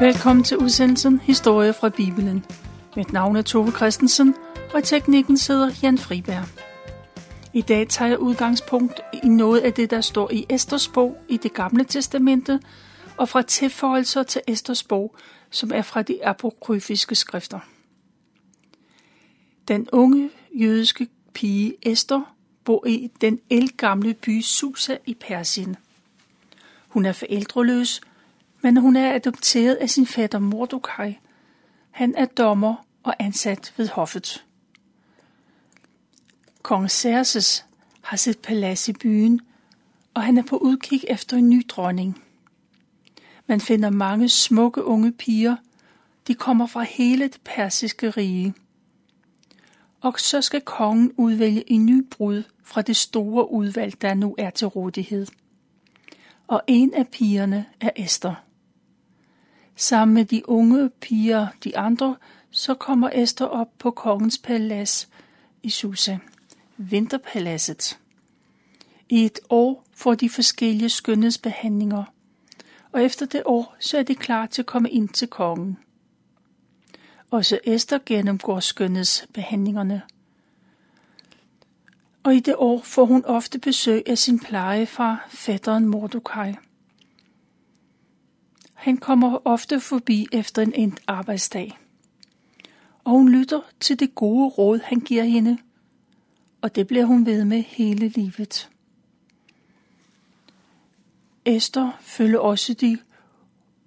Velkommen til udsendelsen Historie fra Bibelen. Mit navn er Tove Christensen, og teknikken sidder Jan Friberg. I dag tager jeg udgangspunkt i noget af det, der står i Esters bog i det gamle testamente, og fra tilføjelser til Esters bog, som er fra de apokryfiske skrifter. Den unge jødiske pige Esther bor i den elgamle by Susa i Persien. Hun er forældreløs, men hun er adopteret af sin fætter Mordokaj. Han er dommer og ansat ved hoffet. Kong Xerxes har sit palads i byen, og han er på udkig efter en ny dronning. Man finder mange smukke unge piger. De kommer fra hele det persiske rige. Og så skal kongen udvælge en ny brud fra det store udvalg, der nu er til rådighed. Og en af pigerne er Esther. Sammen med de unge piger, de andre, så kommer Esther op på kongens palads i Susa, Vinterpaladset. I et år får de forskellige skønhedsbehandlinger, og efter det år, så er de klar til at komme ind til kongen. Også Esther gennemgår skønhedsbehandlingerne. Og i det år får hun ofte besøg af sin plejefar, fætteren Mordokaj. Han kommer ofte forbi efter en endt arbejdsdag. Og hun lytter til det gode råd, han giver hende. Og det bliver hun ved med hele livet. Esther følger også de,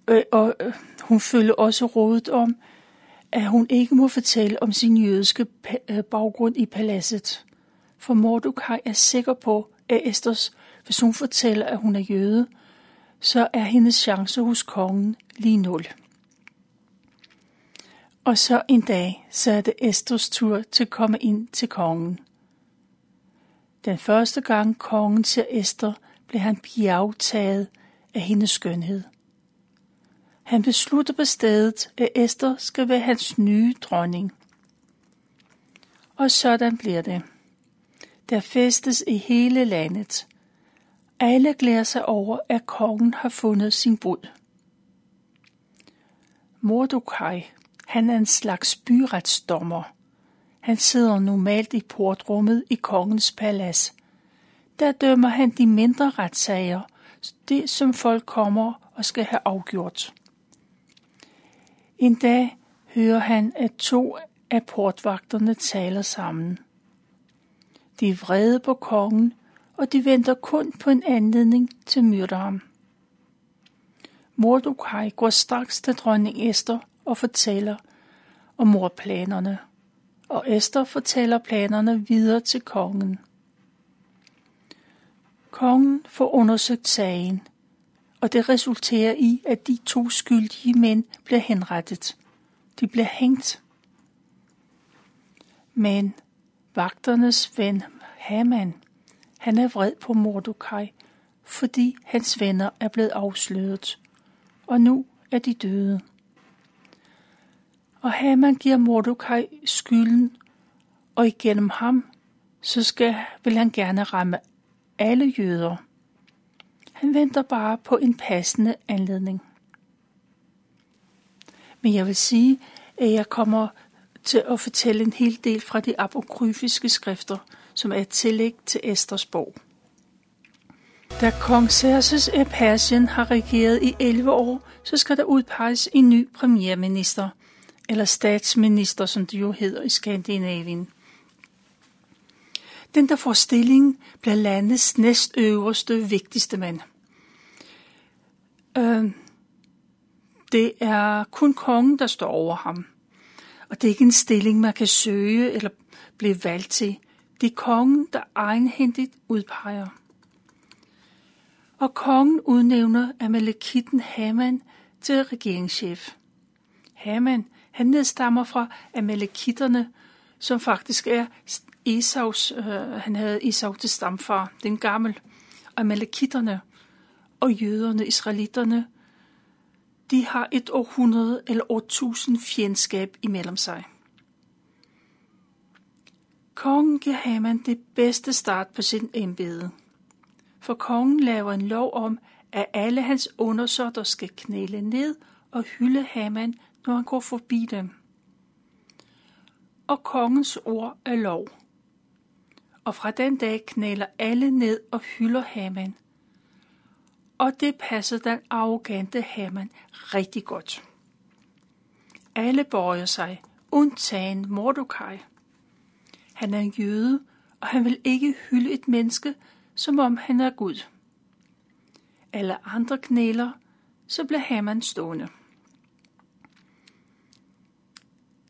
øh, og øh, hun følger også rådet om, at hun ikke må fortælle om sin jødiske øh, baggrund i paladset. For Mordukaj er sikker på, at Esters, hvis hun fortæller, at hun er jøde, så er hendes chance hos kongen lige nul. Og så en dag, så er det Esters tur til at komme ind til kongen. Den første gang kongen ser Esther, blev han bjergtaget af hendes skønhed. Han beslutter på stedet, at Esther skal være hans nye dronning. Og sådan bliver det. Der festes i hele landet. Alle glæder sig over, at kongen har fundet sin brud. Mordokaj, han er en slags byretsdommer. Han sidder normalt i portrummet i kongens palads. Der dømmer han de mindre retssager, det som folk kommer og skal have afgjort. En dag hører han, at to af portvagterne taler sammen. De er vrede på kongen, og de venter kun på en anledning til myrderen. myrde. Mordokaj går straks til dronning Esther og fortæller om mordplanerne, og Esther fortæller planerne videre til kongen. Kongen får undersøgt sagen, og det resulterer i, at de to skyldige mænd bliver henrettet. De bliver hængt. Men vagternes ven Haman han er vred på Mordokaj, fordi hans venner er blevet afsløret, og nu er de døde. Og Haman giver Mordokaj skylden, og igennem ham, så skal, vil han gerne ramme alle jøder. Han venter bare på en passende anledning. Men jeg vil sige, at jeg kommer til at fortælle en hel del fra de apokryfiske skrifter – som er et tillæg til Esters bog. Da kong Xerxes af Persien har regeret i 11 år, så skal der udpeges en ny premierminister, eller statsminister, som det jo hedder i Skandinavien. Den, der får stillingen, bliver landets næstøverste vigtigste mand. Øh, det er kun kongen, der står over ham. Og det er ikke en stilling, man kan søge eller blive valgt til. Det er kongen, der egenhændigt udpeger. Og kongen udnævner Amalekitten Haman til regeringschef. Haman, han nedstammer fra Amalekitterne, som faktisk er Esaus, øh, han havde Esau til stamfar, den gammel. Amalekitterne og jøderne, israelitterne, de har et århundrede eller årtusind fjendskab imellem sig. Kongen giver Haman det bedste start på sin embede. For kongen laver en lov om, at alle hans undersåtter skal knæle ned og hylde Haman, når han går forbi dem. Og kongens ord er lov. Og fra den dag knæler alle ned og hylder Haman. Og det passede den arrogante Haman rigtig godt. Alle bøjer sig, undtagen Mordecai. Han er en jøde, og han vil ikke hylde et menneske, som om han er Gud. Alle andre knæler, så bliver Haman stående.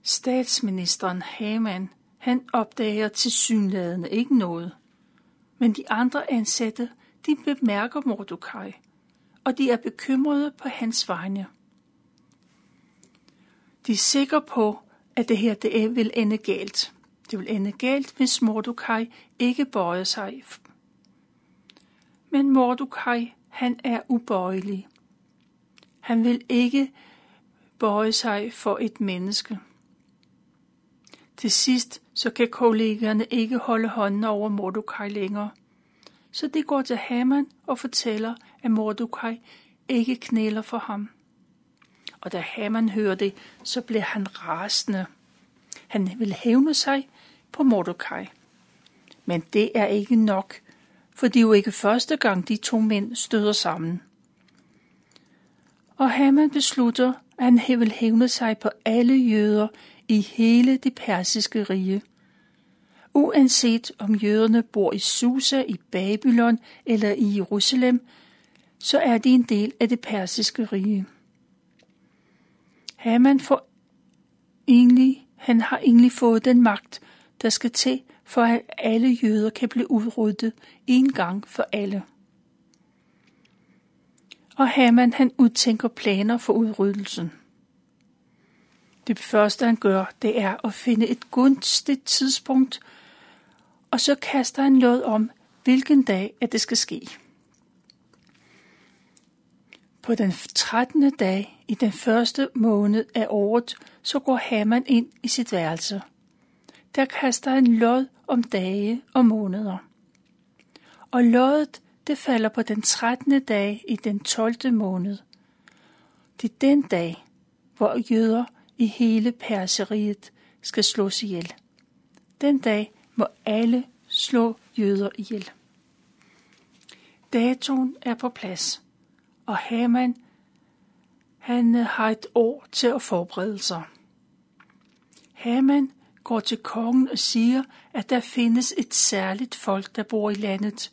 Statsministeren Haman, han opdager til synlædende ikke noget. Men de andre ansatte, de bemærker Mordecai, og de er bekymrede på hans vegne. De er sikre på, at det her det vil ende galt. Det vil ende galt, hvis Mordecai ikke bøjer sig. Men Mordecai, han er ubøjelig. Han vil ikke bøje sig for et menneske. Til sidst så kan kollegerne ikke holde hånden over Mordecai længere. Så de går til Haman og fortæller, at Mordecai ikke knæler for ham. Og da Haman hører det, så bliver han rasende. Han vil hævne sig på Mordecai. Men det er ikke nok, for det er jo ikke første gang, de to mænd støder sammen. Og Haman beslutter, at han vil hævne sig på alle jøder i hele det persiske rige. Uanset om jøderne bor i Susa, i Babylon eller i Jerusalem, så er de en del af det persiske rige. Haman får egentlig, han har egentlig fået den magt, der skal til, for at alle jøder kan blive udryddet en gang for alle. Og Haman han udtænker planer for udryddelsen. Det første han gør, det er at finde et gunstigt tidspunkt, og så kaster han lod om, hvilken dag at det skal ske. På den 13. dag i den første måned af året, så går Haman ind i sit værelse. Der kaster han lod om dage og måneder. Og loddet, det falder på den 13. dag i den 12. måned. Det er den dag, hvor jøder i hele perseriet skal slås ihjel. Den dag må alle slå jøder ihjel. Datoen er på plads, og Haman han har et år til at forberede sig. Haman går til kongen og siger, at der findes et særligt folk, der bor i landet.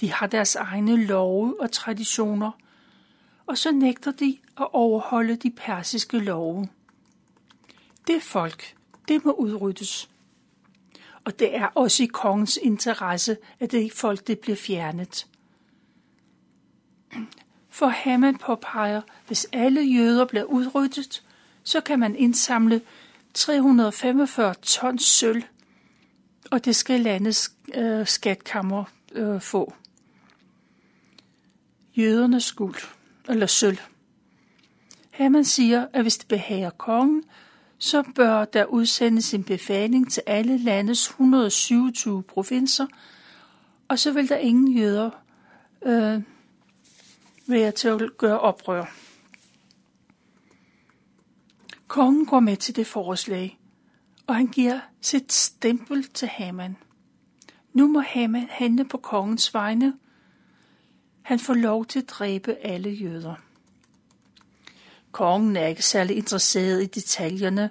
De har deres egne love og traditioner, og så nægter de at overholde de persiske love. Det folk, det må udryddes. Og det er også i kongens interesse, at det folk det bliver fjernet. For Haman påpeger, hvis alle jøder bliver udryddet, så kan man indsamle 345 tons sølv, og det skal landets øh, skatkammer øh, få. Jødernes guld, eller sølv. Haman siger, at hvis det behager kongen, så bør der udsendes en befaling til alle landets 127 provinser, og så vil der ingen jøder øh, være til at gøre oprør. Kongen går med til det forslag, og han giver sit stempel til Haman. Nu må Haman handle på kongens vegne. Han får lov til at dræbe alle jøder. Kongen er ikke særlig interesseret i detaljerne.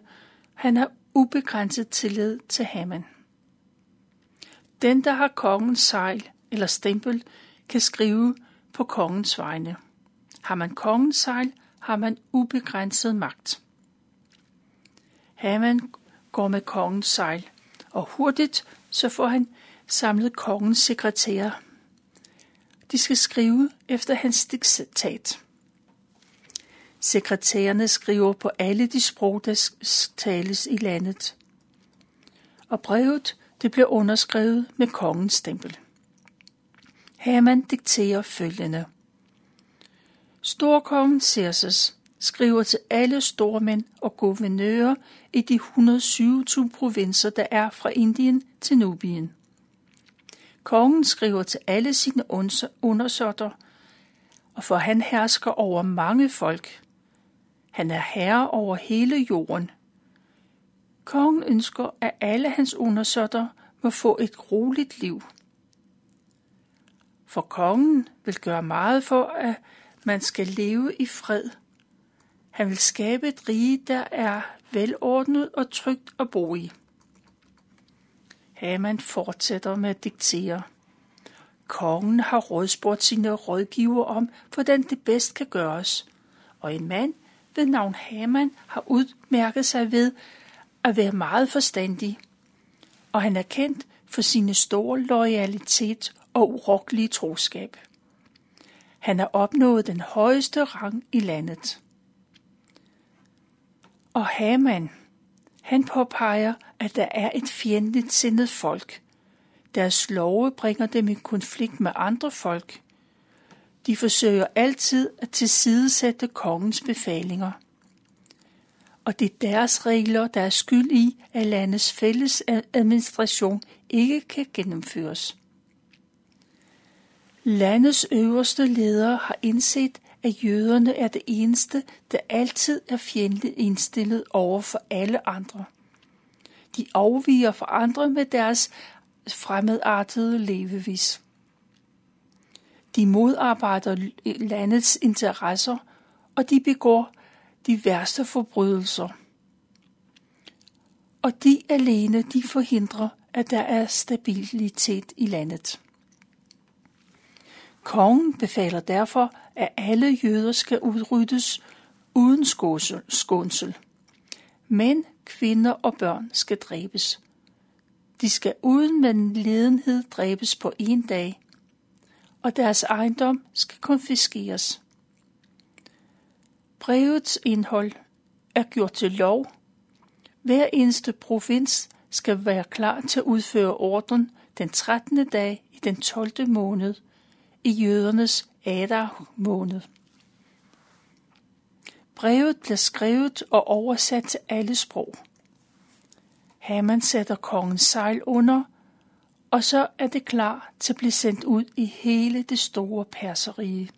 Han har ubegrænset tillid til Haman. Den, der har kongens sejl eller stempel, kan skrive på kongens vegne. Har man kongens sejl, har man ubegrænset magt. Haman går med kongens sejl, og hurtigt så får han samlet kongens sekretærer. De skal skrive efter hans diktat. Sekretærerne skriver på alle de sprog, der tales i landet. Og brevet det bliver underskrevet med kongens stempel. Herman dikterer følgende. Storkongen Xerxes skriver til alle stormænd og guvernører i de 127 provinser, der er fra Indien til Nubien. Kongen skriver til alle sine undersåtter, og for han hersker over mange folk. Han er herre over hele jorden. Kongen ønsker, at alle hans undersøtter må få et roligt liv. For kongen vil gøre meget for, at man skal leve i fred. Han vil skabe et rige, der er velordnet og trygt at bo i. Haman fortsætter med at diktere. Kongen har rådspurgt sine rådgiver om, hvordan det bedst kan gøres, og en mand ved navn Haman har udmærket sig ved at være meget forstandig, og han er kendt for sine store loyalitet og urokkelige troskab. Han har opnået den højeste rang i landet. Og Haman, han påpeger, at der er et fjendtligt sindet folk. Deres love bringer dem i konflikt med andre folk. De forsøger altid at tilsidesætte kongens befalinger. Og det er deres regler, der er skyld i, at landets fælles administration ikke kan gennemføres. Landets øverste ledere har indset, at jøderne er det eneste, der altid er fjendtligt indstillet over for alle andre. De afviger fra andre med deres fremmedartede levevis. De modarbejder landets interesser, og de begår de værste forbrydelser. Og de alene, de forhindrer, at der er stabilitet i landet. Kongen befaler derfor, at alle jøder skal udryddes uden skånsel. Men kvinder og børn skal dræbes. De skal uden medlidenhed dræbes på en dag, og deres ejendom skal konfiskeres. Brevets indhold er gjort til lov. Hver eneste provins skal være klar til at udføre ordren den 13. dag i den 12. måned i jødernes Adar måned. Brevet blev skrevet og oversat til alle sprog. Haman sætter kongens sejl under, og så er det klar til at blive sendt ud i hele det store perserige.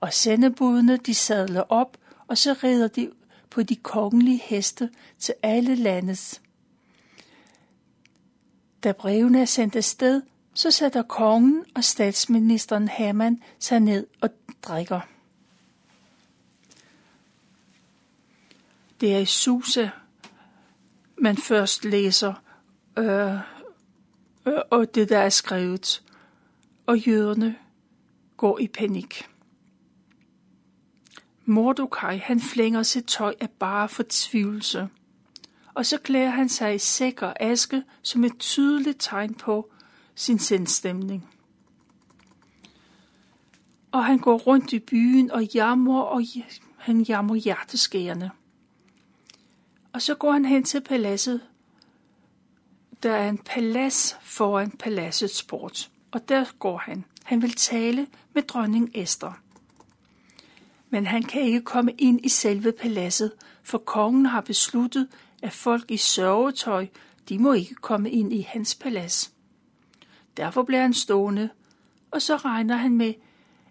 Og sendebudene de sadler op, og så rider de på de kongelige heste til alle landes. Da brevene er sendt afsted, så sætter kongen og statsministeren Haman sig ned og drikker. Det er i Susa, man først læser, øh, øh, og det der er skrevet, og jøderne går i panik. Mordokaj, han flænger sit tøj af bare fortvivlelse, og så klæder han sig i sæk og aske som et tydeligt tegn på sin sindstemning. Og han går rundt i byen og jammer, og han jammer hjerteskærende. Og så går han hen til paladset. Der er en palads foran paladsets port, og der går han. Han vil tale med dronning Esther. Men han kan ikke komme ind i selve paladset, for kongen har besluttet, at folk i sørgetøj, de må ikke komme ind i hans palads. Derfor bliver han stående, og så regner han med,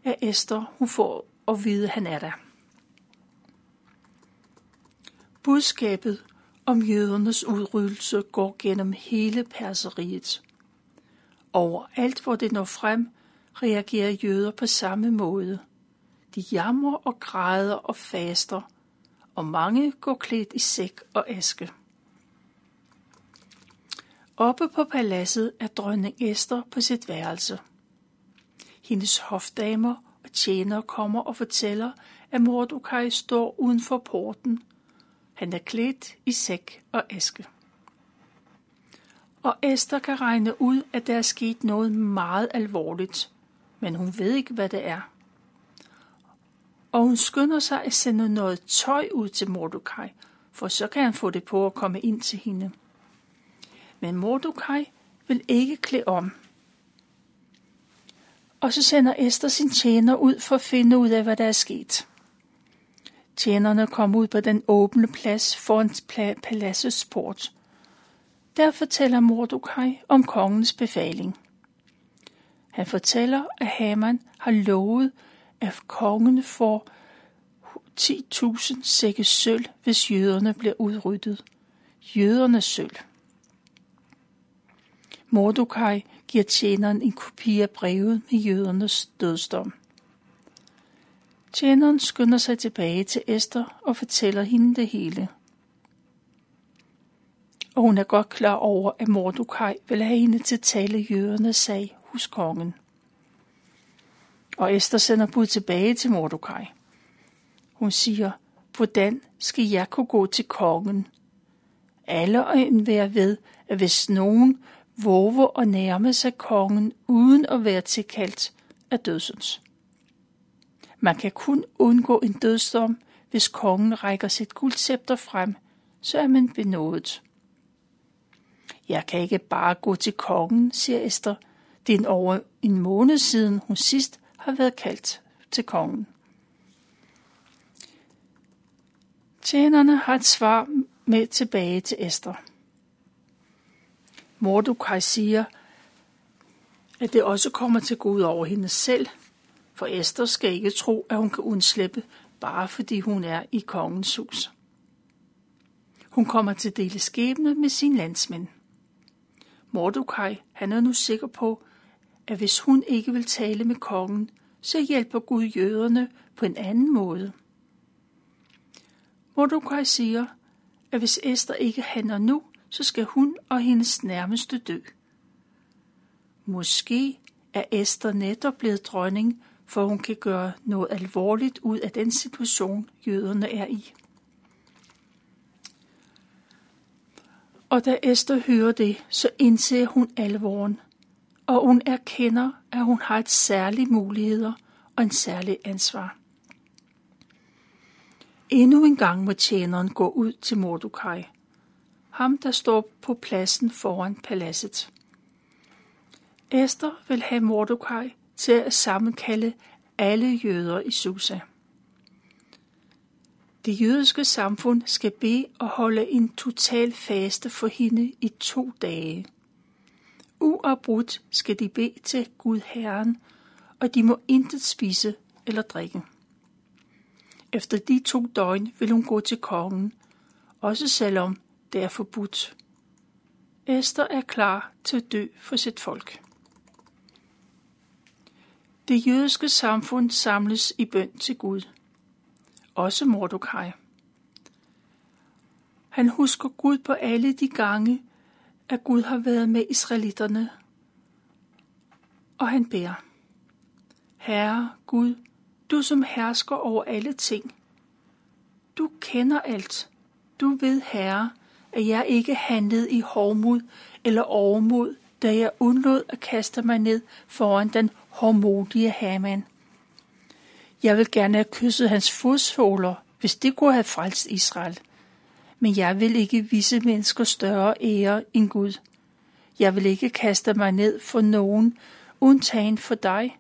at Esther hun får at vide, at han er der. Budskabet om jødernes udryddelse går gennem hele perseriet. Overalt, hvor det når frem, reagerer jøder på samme måde. De jammer og græder og faster, og mange går klædt i sæk og aske. Oppe på paladset er dronning Esther på sit værelse. Hendes hofdamer og tjenere kommer og fortæller, at Mordokaj står uden for porten. Han er klædt i sæk og aske. Og Esther kan regne ud, at der er sket noget meget alvorligt, men hun ved ikke, hvad det er. Og hun skynder sig at sende noget tøj ud til Mordecai, for så kan han få det på at komme ind til hende men Mordecai vil ikke klæde om. Og så sender Esther sin tjener ud for at finde ud af, hvad der er sket. Tjenerne kom ud på den åbne plads foran paladsets port. Der fortæller Mordokaj om kongens befaling. Han fortæller, at Haman har lovet, at kongen får 10.000 sække sølv, hvis jøderne bliver udryddet. Jødernes sølv. Mordokaj giver tjeneren en kopi af brevet med jødernes dødsdom. Tjeneren skynder sig tilbage til Esther og fortæller hende det hele. Og hun er godt klar over, at Mordukaj vil have hende til at tale jødernes sag hos kongen. Og Esther sender bud tilbage til Mordukaj. Hun siger, hvordan skal jeg kunne gå til kongen? Alle og enhver ved, at hvis nogen våger at nærme sig kongen uden at være tilkaldt, er dødsens. Man kan kun undgå en dødsdom, hvis kongen rækker sit guldscepter frem, så er man benådet. Jeg kan ikke bare gå til kongen, siger Esther. Det er over en måned siden, hun sidst har været kaldt til kongen. Tjenerne har et svar med tilbage til Esther. Mordukaj siger, at det også kommer til at gå over hende selv, for Esther skal ikke tro, at hun kan undslippe, bare fordi hun er i kongens hus. Hun kommer til at dele skæbne med sin landsmænd. Mordokaj, han er nu sikker på, at hvis hun ikke vil tale med kongen, så hjælper Gud jøderne på en anden måde. Mordokaj siger, at hvis Esther ikke handler nu, så skal hun og hendes nærmeste dø. Måske er Esther netop blevet dronning, for hun kan gøre noget alvorligt ud af den situation, jøderne er i. Og da Esther hører det, så indser hun alvoren, og hun erkender, at hun har et særligt muligheder og en særlig ansvar. Endnu en gang må tjeneren gå ud til Mordokaj, ham der står på pladsen foran paladset. Esther vil have Mordokaj til at sammenkalde alle jøder i Susa. Det jødiske samfund skal bede og holde en total faste for hende i to dage. Uafbrudt skal de bede til Gud Herren, og de må intet spise eller drikke. Efter de to døgn vil hun gå til kongen, også selvom det er forbudt. Esther er klar til at dø for sit folk. Det jødiske samfund samles i bøn til Gud. Også Mordokaj. Han husker Gud på alle de gange, at Gud har været med israelitterne. Og han beder. Herre Gud, du som hersker over alle ting. Du kender alt. Du ved, Herre, at jeg ikke handlede i hovmod eller overmod, da jeg undlod at kaste mig ned foran den hårdmodige Haman. Jeg vil gerne have kysset hans fodsåler, hvis det kunne have frelst Israel. Men jeg vil ikke vise mennesker større ære end Gud. Jeg vil ikke kaste mig ned for nogen, undtagen for dig,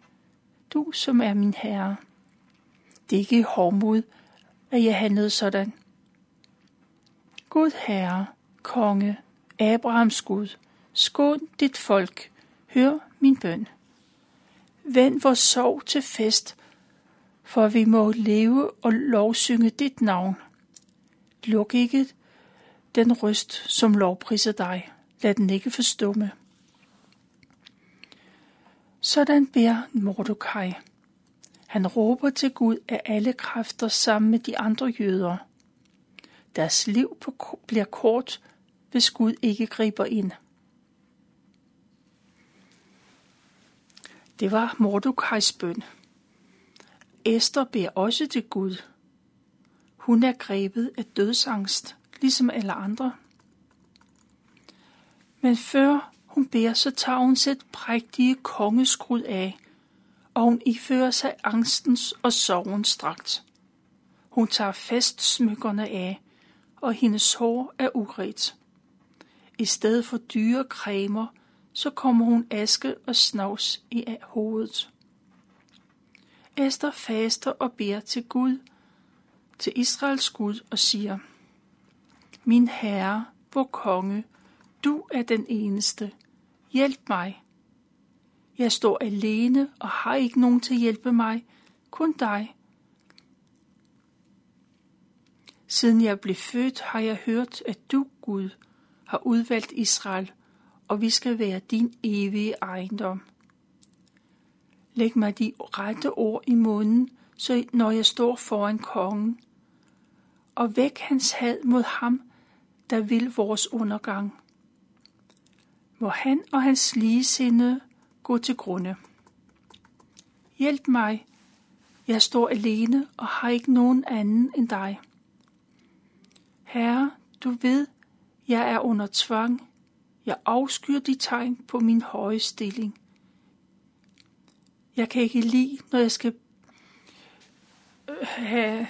du som er min herre. Det er ikke i hårdmod, at jeg handlede sådan. Gud Herre, Konge, Abrahams Gud, skån dit folk, hør min bøn. Vend vores sorg til fest, for vi må leve og lovsynge dit navn. Luk ikke den røst, som lovpriser dig. Lad den ikke forstumme. Sådan beder Mordokaj. Han råber til Gud af alle kræfter sammen med de andre jøder. Deres liv bliver kort, hvis Gud ikke griber ind. Det var Mordukajs bøn. Esther beder også til Gud. Hun er grebet af dødsangst, ligesom alle andre. Men før hun beder, så tager hun sit prægtige kongeskrud af, og hun ifører sig angstens og sorgens dragt. Hun tager festsmykkerne af, og hendes hår er uret. I stedet for dyre cremer, så kommer hun aske og snavs i hovedet. Esther faster og beder til Gud, til Israels Gud og siger, Min Herre, vor konge, du er den eneste. Hjælp mig. Jeg står alene og har ikke nogen til at hjælpe mig, kun dig. Siden jeg blev født, har jeg hørt, at du, Gud, har udvalgt Israel, og vi skal være din evige ejendom. Læg mig de rette ord i munden, så når jeg står foran kongen, og væk hans had mod ham, der vil vores undergang. Må han og hans ligesindede gå til grunde. Hjælp mig, jeg står alene og har ikke nogen anden end dig. Herre, du ved, jeg er under tvang. Jeg afskyr de tegn på min høje stilling. Jeg kan ikke lide, når jeg skal øh, have,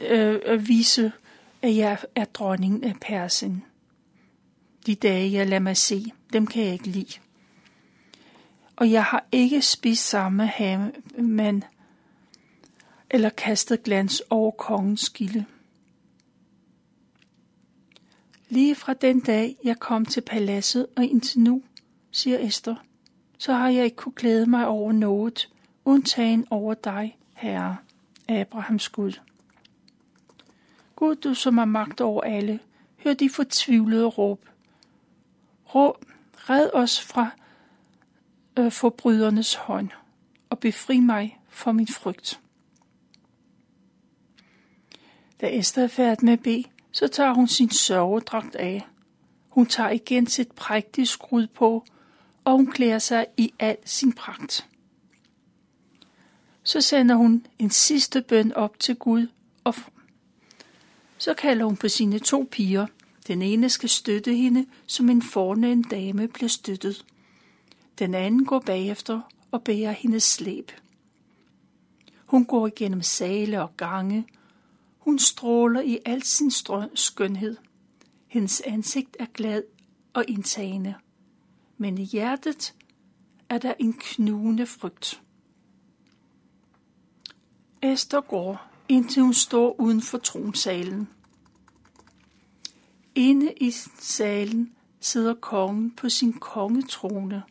øh, vise, at jeg er dronningen af Persien. De dage, jeg lader mig se, dem kan jeg ikke lide. Og jeg har ikke spist samme men eller kastet glans over kongens gilde. Lige fra den dag, jeg kom til paladset og indtil nu, siger Esther, så har jeg ikke kunne glæde mig over noget, undtagen over dig, Herre, Abrahams Gud. Gud, du som har magt over alle, hør de fortvivlede råb. Råb, red os fra øh, forbrydernes hånd, og befri mig for min frygt. Da Esther er færdig med at bede, så tager hun sin sørgedragt af. Hun tager igen sit prægtige skrud på, og hun klæder sig i al sin pragt. Så sender hun en sidste bøn op til Gud, og så kalder hun på sine to piger. Den ene skal støtte hende, som en fornem dame bliver støttet. Den anden går bagefter og bærer hendes slæb. Hun går igennem sale og gange, hun stråler i al sin skønhed. Hendes ansigt er glad og indtagende. Men i hjertet er der en knugende frygt. Esther går, indtil hun står uden for tronsalen. Inde i salen sidder kongen på sin kongetrone,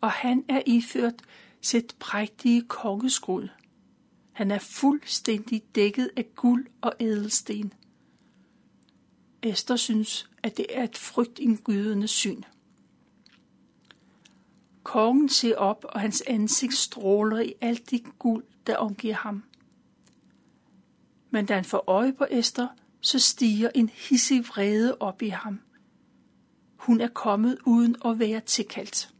og han er iført sit prægtige kongeskud. Han er fuldstændig dækket af guld og ædelsten. Esther synes, at det er et frygtindgydende syn. Kongen ser op, og hans ansigt stråler i alt det guld, der omgiver ham. Men da han får øje på Esther, så stiger en hissig vrede op i ham. Hun er kommet uden at være tilkaldt.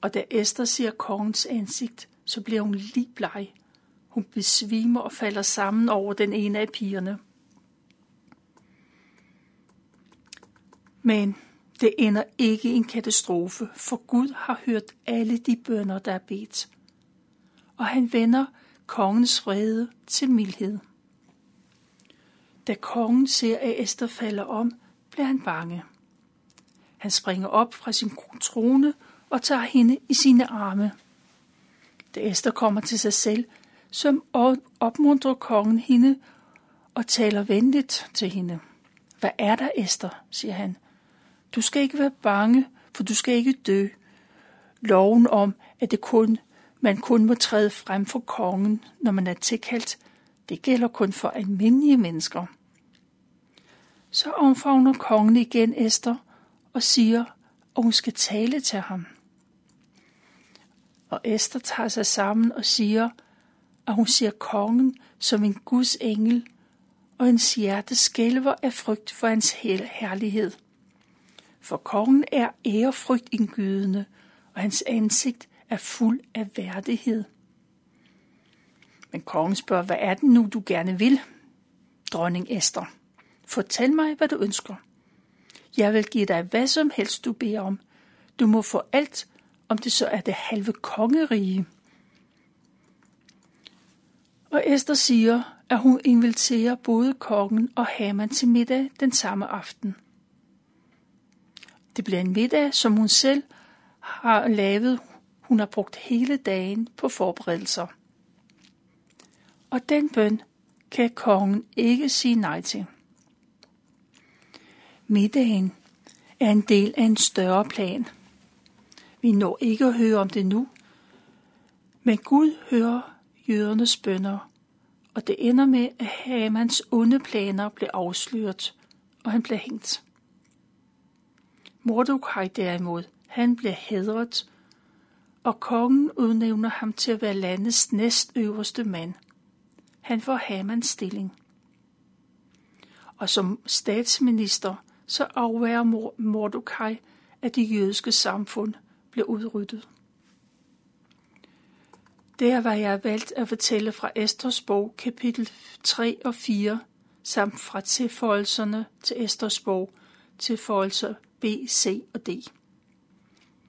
Og da Esther ser kongens ansigt, så bliver hun lige bleg. Hun besvimer og falder sammen over den ene af pigerne. Men det ender ikke i en katastrofe, for Gud har hørt alle de bønder, der er bedt. Og han vender kongens vrede til mildhed. Da kongen ser, at Esther falder om, bliver han bange. Han springer op fra sin trone og tager hende i sine arme. Da Esther kommer til sig selv, som opmuntrer kongen hende og taler venligt til hende. Hvad er der, Esther, siger han. Du skal ikke være bange, for du skal ikke dø. Loven om, at det kun, man kun må træde frem for kongen, når man er tilkaldt, det gælder kun for almindelige mennesker. Så omfavner kongen igen Esther og siger, at hun skal tale til ham. Og Esther tager sig sammen og siger, at hun ser kongen som en Guds engel, og hendes hjerte skælver af frygt for hans herlighed. For kongen er ærefrygt indgydende, og hans ansigt er fuld af værdighed. Men kongen spørger, hvad er det nu, du gerne vil, dronning Esther? Fortæl mig, hvad du ønsker. Jeg vil give dig hvad som helst, du beder om. Du må få alt, om det så er det halve kongerige. Og Esther siger, at hun inviterer både kongen og Haman til middag den samme aften. Det bliver en middag, som hun selv har lavet. Hun har brugt hele dagen på forberedelser. Og den bøn kan kongen ikke sige nej til. Middagen er en del af en større plan – vi når ikke at høre om det nu, men Gud hører jødernes bønder, og det ender med, at Hamans onde planer bliver afsløret, og han bliver hængt. Mordokaj derimod, han bliver hædret, og kongen udnævner ham til at være landets næstøverste mand. Han får Hamans stilling. Og som statsminister så afværer Mordokaj at det jødiske samfund bliver udryddet. Der var jeg valgt at fortælle fra Esters bog, kapitel 3 og 4, samt fra tilføjelserne til Esters bog, tilføjelser B, C og D.